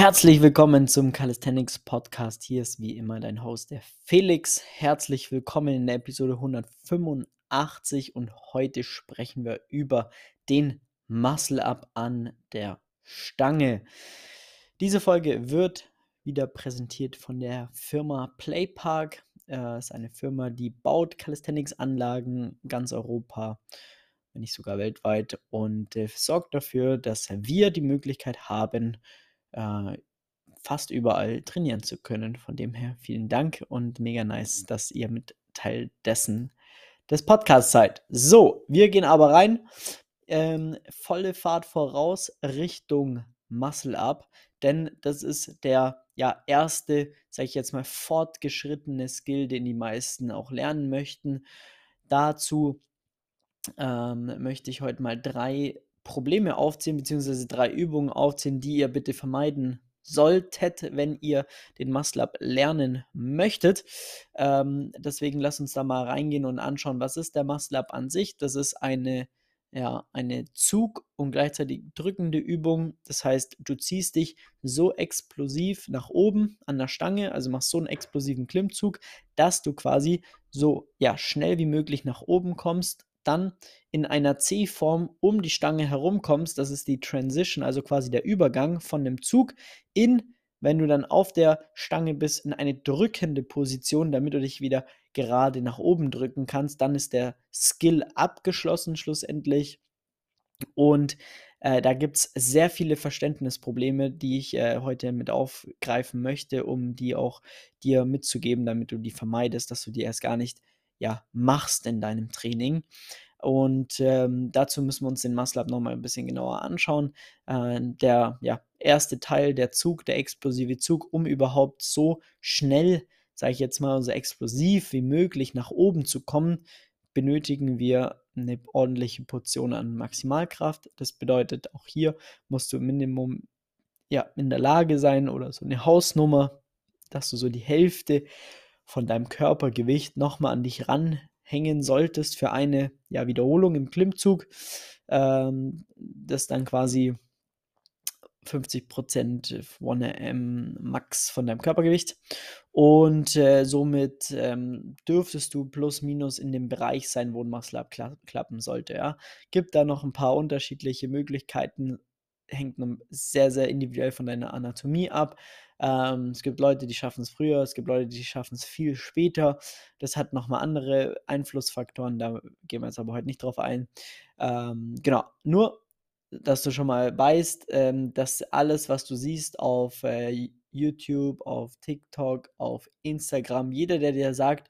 Herzlich willkommen zum Calisthenics Podcast. Hier ist wie immer dein Host, der Felix. Herzlich willkommen in der Episode 185 und heute sprechen wir über den Muscle Up an der Stange. Diese Folge wird wieder präsentiert von der Firma Playpark. Äh, ist eine Firma, die baut Calisthenics-Anlagen ganz Europa, wenn nicht sogar weltweit, und äh, sorgt dafür, dass wir die Möglichkeit haben, äh, fast überall trainieren zu können. Von dem her vielen Dank und mega nice, dass ihr mit Teil dessen des Podcasts seid. So, wir gehen aber rein. Ähm, volle Fahrt voraus Richtung Muscle Up, denn das ist der ja erste, sage ich jetzt mal, fortgeschrittene Skill, den die meisten auch lernen möchten. Dazu ähm, möchte ich heute mal drei Probleme aufzählen, beziehungsweise drei Übungen aufzählen, die ihr bitte vermeiden solltet, wenn ihr den Muscle-Up lernen möchtet. Ähm, deswegen lasst uns da mal reingehen und anschauen, was ist der Muscle-Up an sich. Das ist eine, ja, eine Zug- und gleichzeitig drückende Übung. Das heißt, du ziehst dich so explosiv nach oben an der Stange, also machst so einen explosiven Klimmzug, dass du quasi so ja, schnell wie möglich nach oben kommst dann in einer C-Form um die Stange herumkommst, das ist die Transition, also quasi der Übergang von dem Zug in, wenn du dann auf der Stange bist, in eine drückende Position, damit du dich wieder gerade nach oben drücken kannst, dann ist der Skill abgeschlossen schlussendlich. Und äh, da gibt es sehr viele Verständnisprobleme, die ich äh, heute mit aufgreifen möchte, um die auch dir mitzugeben, damit du die vermeidest, dass du die erst gar nicht ja, machst in deinem Training. Und ähm, dazu müssen wir uns den Muscle Up nochmal ein bisschen genauer anschauen. Äh, der ja, erste Teil, der Zug, der explosive Zug, um überhaupt so schnell, sage ich jetzt mal, so explosiv wie möglich nach oben zu kommen, benötigen wir eine ordentliche Portion an Maximalkraft. Das bedeutet, auch hier musst du Minimum ja, in der Lage sein oder so eine Hausnummer, dass du so die Hälfte von deinem Körpergewicht nochmal an dich ranhängen solltest für eine ja, Wiederholung im Klimmzug. Ähm, das dann quasi 50% 1M Max von deinem Körpergewicht. Und äh, somit ähm, dürftest du plus minus in dem Bereich sein, wo ein Muscle Up klappen sollte. Ja. Gibt da noch ein paar unterschiedliche Möglichkeiten, hängt sehr, sehr individuell von deiner Anatomie ab. Ähm, es gibt Leute, die schaffen es früher, es gibt Leute, die schaffen es viel später. Das hat nochmal andere Einflussfaktoren, da gehen wir jetzt aber heute nicht drauf ein. Ähm, genau, nur, dass du schon mal weißt, ähm, dass alles, was du siehst auf äh, YouTube, auf TikTok, auf Instagram, jeder, der dir sagt,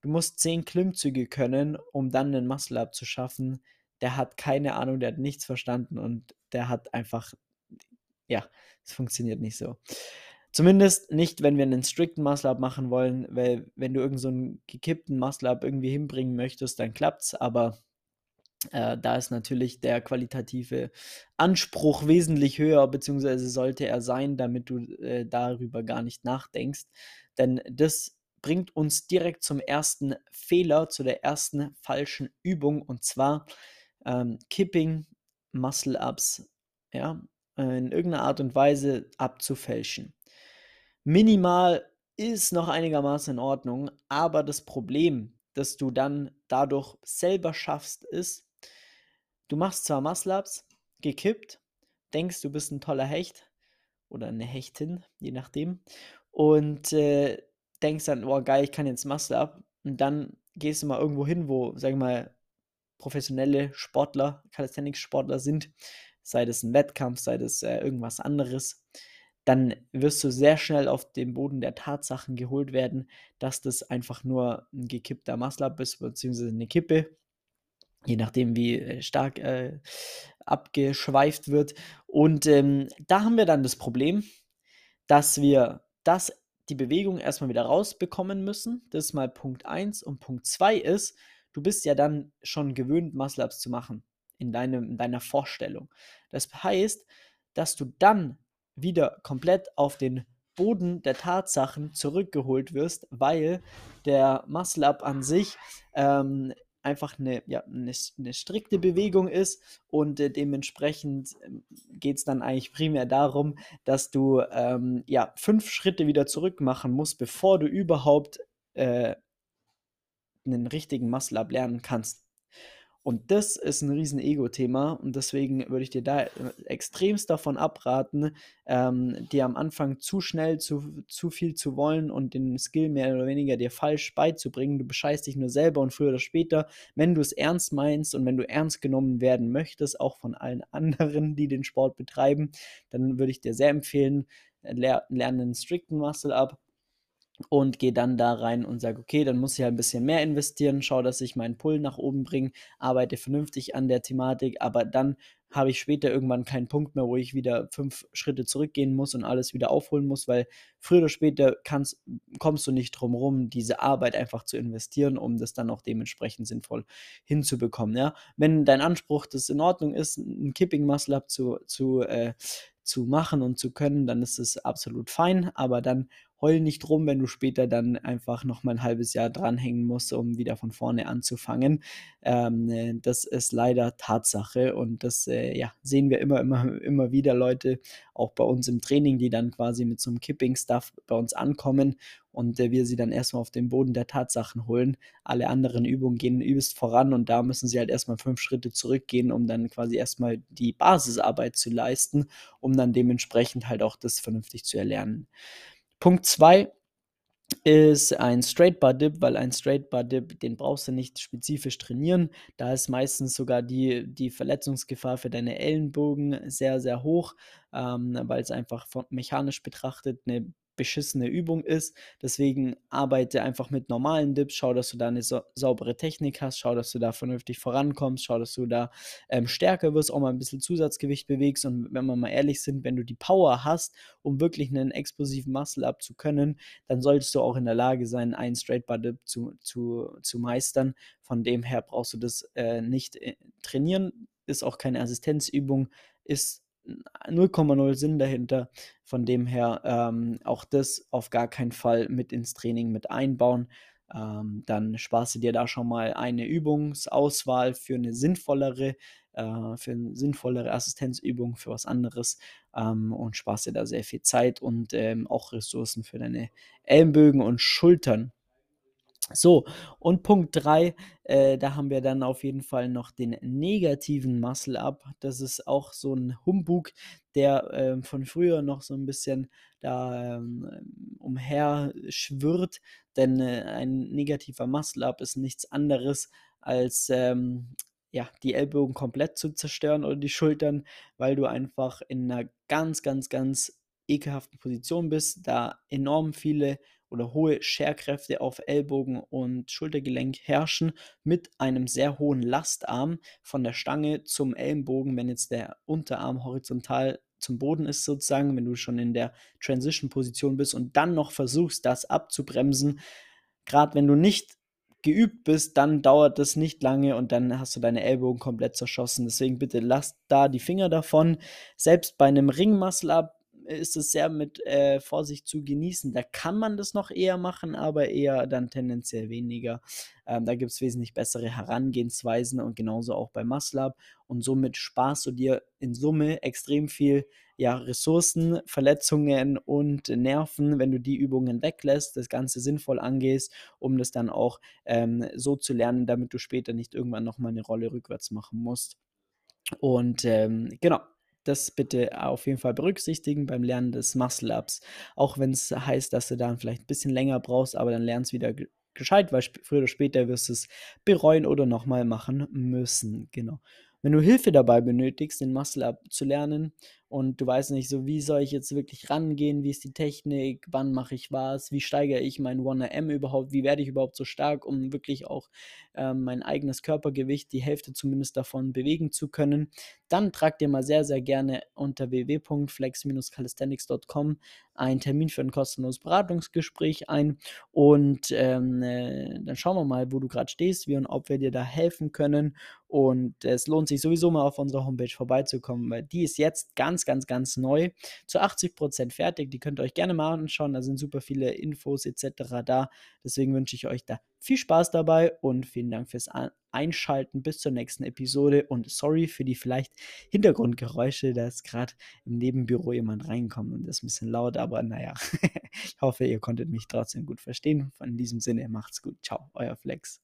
du musst zehn Klimmzüge können, um dann einen Muscle-Up zu schaffen, der hat keine Ahnung, der hat nichts verstanden und der hat einfach, ja, es funktioniert nicht so. Zumindest nicht, wenn wir einen strikten Muscle-Up machen wollen, weil wenn du irgendeinen so gekippten Muscle-Up irgendwie hinbringen möchtest, dann klappt's, aber äh, da ist natürlich der qualitative Anspruch wesentlich höher, beziehungsweise sollte er sein, damit du äh, darüber gar nicht nachdenkst. Denn das bringt uns direkt zum ersten Fehler, zu der ersten falschen Übung, und zwar ähm, Kipping Muscle-Ups, ja, in irgendeiner Art und Weise abzufälschen. Minimal ist noch einigermaßen in Ordnung, aber das Problem, das du dann dadurch selber schaffst, ist, du machst zwar Muscle-Ups, gekippt, denkst, du bist ein toller Hecht oder eine Hechtin, je nachdem, und äh, denkst dann, oh geil, ich kann jetzt Muscle-Up, und dann gehst du mal irgendwo hin, wo, sag mal, professionelle Sportler, Calisthenics-Sportler sind, sei das ein Wettkampf, sei das äh, irgendwas anderes, dann wirst du sehr schnell auf den Boden der Tatsachen geholt werden, dass das einfach nur ein gekippter Muscle-Up ist, beziehungsweise eine Kippe, je nachdem, wie äh, stark äh, abgeschweift wird. Und ähm, da haben wir dann das Problem, dass wir das, die Bewegung erstmal wieder rausbekommen müssen. Das ist mal Punkt 1. Und Punkt 2 ist, du bist ja dann schon gewöhnt, Muscle-Ups zu machen in, deinem, in deiner Vorstellung. Das heißt, dass du dann wieder komplett auf den Boden der Tatsachen zurückgeholt wirst, weil der Muscle-Up an sich ähm, einfach eine, ja, eine, eine strikte Bewegung ist und äh, dementsprechend ähm, geht es dann eigentlich primär darum, dass du ähm, ja, fünf Schritte wieder zurück machen musst, bevor du überhaupt äh, einen richtigen Muscle-Up lernen kannst. Und das ist ein riesen Ego-Thema und deswegen würde ich dir da äh, extremst davon abraten, ähm, dir am Anfang zu schnell zu, zu viel zu wollen und den Skill mehr oder weniger dir falsch beizubringen. Du bescheißt dich nur selber und früher oder später, wenn du es ernst meinst und wenn du ernst genommen werden möchtest, auch von allen anderen, die den Sport betreiben, dann würde ich dir sehr empfehlen, äh, lerne einen strikten Muscle-Up und gehe dann da rein und sage, okay, dann muss ich halt ein bisschen mehr investieren, schaue, dass ich meinen Pull nach oben bringe, arbeite vernünftig an der Thematik, aber dann habe ich später irgendwann keinen Punkt mehr, wo ich wieder fünf Schritte zurückgehen muss und alles wieder aufholen muss, weil früher oder später kannst, kommst du nicht drum rum, diese Arbeit einfach zu investieren, um das dann auch dementsprechend sinnvoll hinzubekommen. Ja? Wenn dein Anspruch das in Ordnung ist, ein Kipping Muscle Up zu, zu, äh, zu machen und zu können, dann ist es absolut fein, aber dann heul nicht rum, wenn du später dann einfach noch mal ein halbes Jahr dranhängen musst, um wieder von vorne anzufangen. Ähm, äh, das ist leider Tatsache und das äh, ja, sehen wir immer, immer, immer wieder Leute, auch bei uns im Training, die dann quasi mit so einem Kipping-Stuff bei uns ankommen und äh, wir sie dann erstmal auf den Boden der Tatsachen holen. Alle anderen Übungen gehen übelst voran und da müssen sie halt erstmal fünf Schritte zurückgehen, um dann quasi erstmal die Basisarbeit zu leisten, um dann dementsprechend halt auch das vernünftig zu erlernen. Punkt 2 ist ein Straight Bar Dip, weil ein Straight Bar Dip, den brauchst du nicht spezifisch trainieren. Da ist meistens sogar die, die Verletzungsgefahr für deine Ellenbogen sehr, sehr hoch, ähm, weil es einfach von, mechanisch betrachtet eine beschissene Übung ist. Deswegen arbeite einfach mit normalen Dips, schau, dass du da eine sa saubere Technik hast, schau, dass du da vernünftig vorankommst, schau, dass du da ähm, stärker wirst, auch mal ein bisschen Zusatzgewicht bewegst und wenn wir mal ehrlich sind, wenn du die Power hast, um wirklich einen explosiven Muscle-Up zu können, dann solltest du auch in der Lage sein, einen Straight-Bar-Dip zu, zu, zu meistern. Von dem her brauchst du das äh, nicht äh, trainieren, ist auch keine Assistenzübung, ist 0,0 Sinn dahinter. Von dem her ähm, auch das auf gar keinen Fall mit ins Training mit einbauen. Ähm, dann sparst du dir da schon mal eine Übungsauswahl für eine sinnvollere, äh, für eine sinnvollere Assistenzübung, für was anderes ähm, und sparst dir da sehr viel Zeit und ähm, auch Ressourcen für deine Ellenbögen und Schultern. So, und Punkt 3, äh, da haben wir dann auf jeden Fall noch den negativen Muscle-Up. Das ist auch so ein Humbug, der äh, von früher noch so ein bisschen da ähm, umher schwirrt. Denn äh, ein negativer Muscle-Up ist nichts anderes als ähm, ja, die Ellbogen komplett zu zerstören oder die Schultern, weil du einfach in einer ganz, ganz, ganz ekelhaften Position bist, da enorm viele oder hohe Scherkräfte auf Ellbogen und Schultergelenk herrschen mit einem sehr hohen Lastarm von der Stange zum Ellenbogen, wenn jetzt der Unterarm horizontal zum Boden ist sozusagen, wenn du schon in der Transition-Position bist und dann noch versuchst, das abzubremsen, gerade wenn du nicht geübt bist, dann dauert das nicht lange und dann hast du deine Ellbogen komplett zerschossen. Deswegen bitte lass da die Finger davon. Selbst bei einem Ring-Muscle-Up ist es sehr mit äh, Vorsicht zu genießen. Da kann man das noch eher machen, aber eher dann tendenziell weniger. Ähm, da gibt es wesentlich bessere Herangehensweisen und genauso auch bei Muscle Und somit sparst du dir in Summe extrem viel ja, Ressourcen, Verletzungen und Nerven, wenn du die Übungen weglässt, das Ganze sinnvoll angehst, um das dann auch ähm, so zu lernen, damit du später nicht irgendwann nochmal eine Rolle rückwärts machen musst. Und ähm, genau, das bitte auf jeden Fall berücksichtigen beim Lernen des Muscle-Ups. Auch wenn es heißt, dass du dann vielleicht ein bisschen länger brauchst, aber dann lernst du wieder gescheit, weil früher oder später wirst du es bereuen oder nochmal machen müssen. Genau. Wenn du Hilfe dabei benötigst, den Muscle-Up zu lernen und du weißt nicht so, wie soll ich jetzt wirklich rangehen, wie ist die Technik, wann mache ich was, wie steigere ich mein 1RM überhaupt, wie werde ich überhaupt so stark, um wirklich auch ähm, mein eigenes Körpergewicht, die Hälfte zumindest davon bewegen zu können, dann trag dir mal sehr, sehr gerne unter www.flex-calisthenics.com einen Termin für ein kostenloses Beratungsgespräch ein. Und ähm, äh, dann schauen wir mal, wo du gerade stehst, wie und ob wir dir da helfen können und es lohnt sich sowieso mal auf unserer Homepage vorbeizukommen, weil die ist jetzt ganz, ganz, ganz neu, zu 80% fertig. Die könnt ihr euch gerne mal anschauen. Da sind super viele Infos etc. da. Deswegen wünsche ich euch da viel Spaß dabei und vielen Dank fürs Einschalten. Bis zur nächsten Episode und sorry für die vielleicht Hintergrundgeräusche. Da ist gerade im Nebenbüro jemand reinkommen und ist ein bisschen laut, aber naja, ich hoffe, ihr konntet mich trotzdem gut verstehen. In diesem Sinne, macht's gut. Ciao, euer Flex.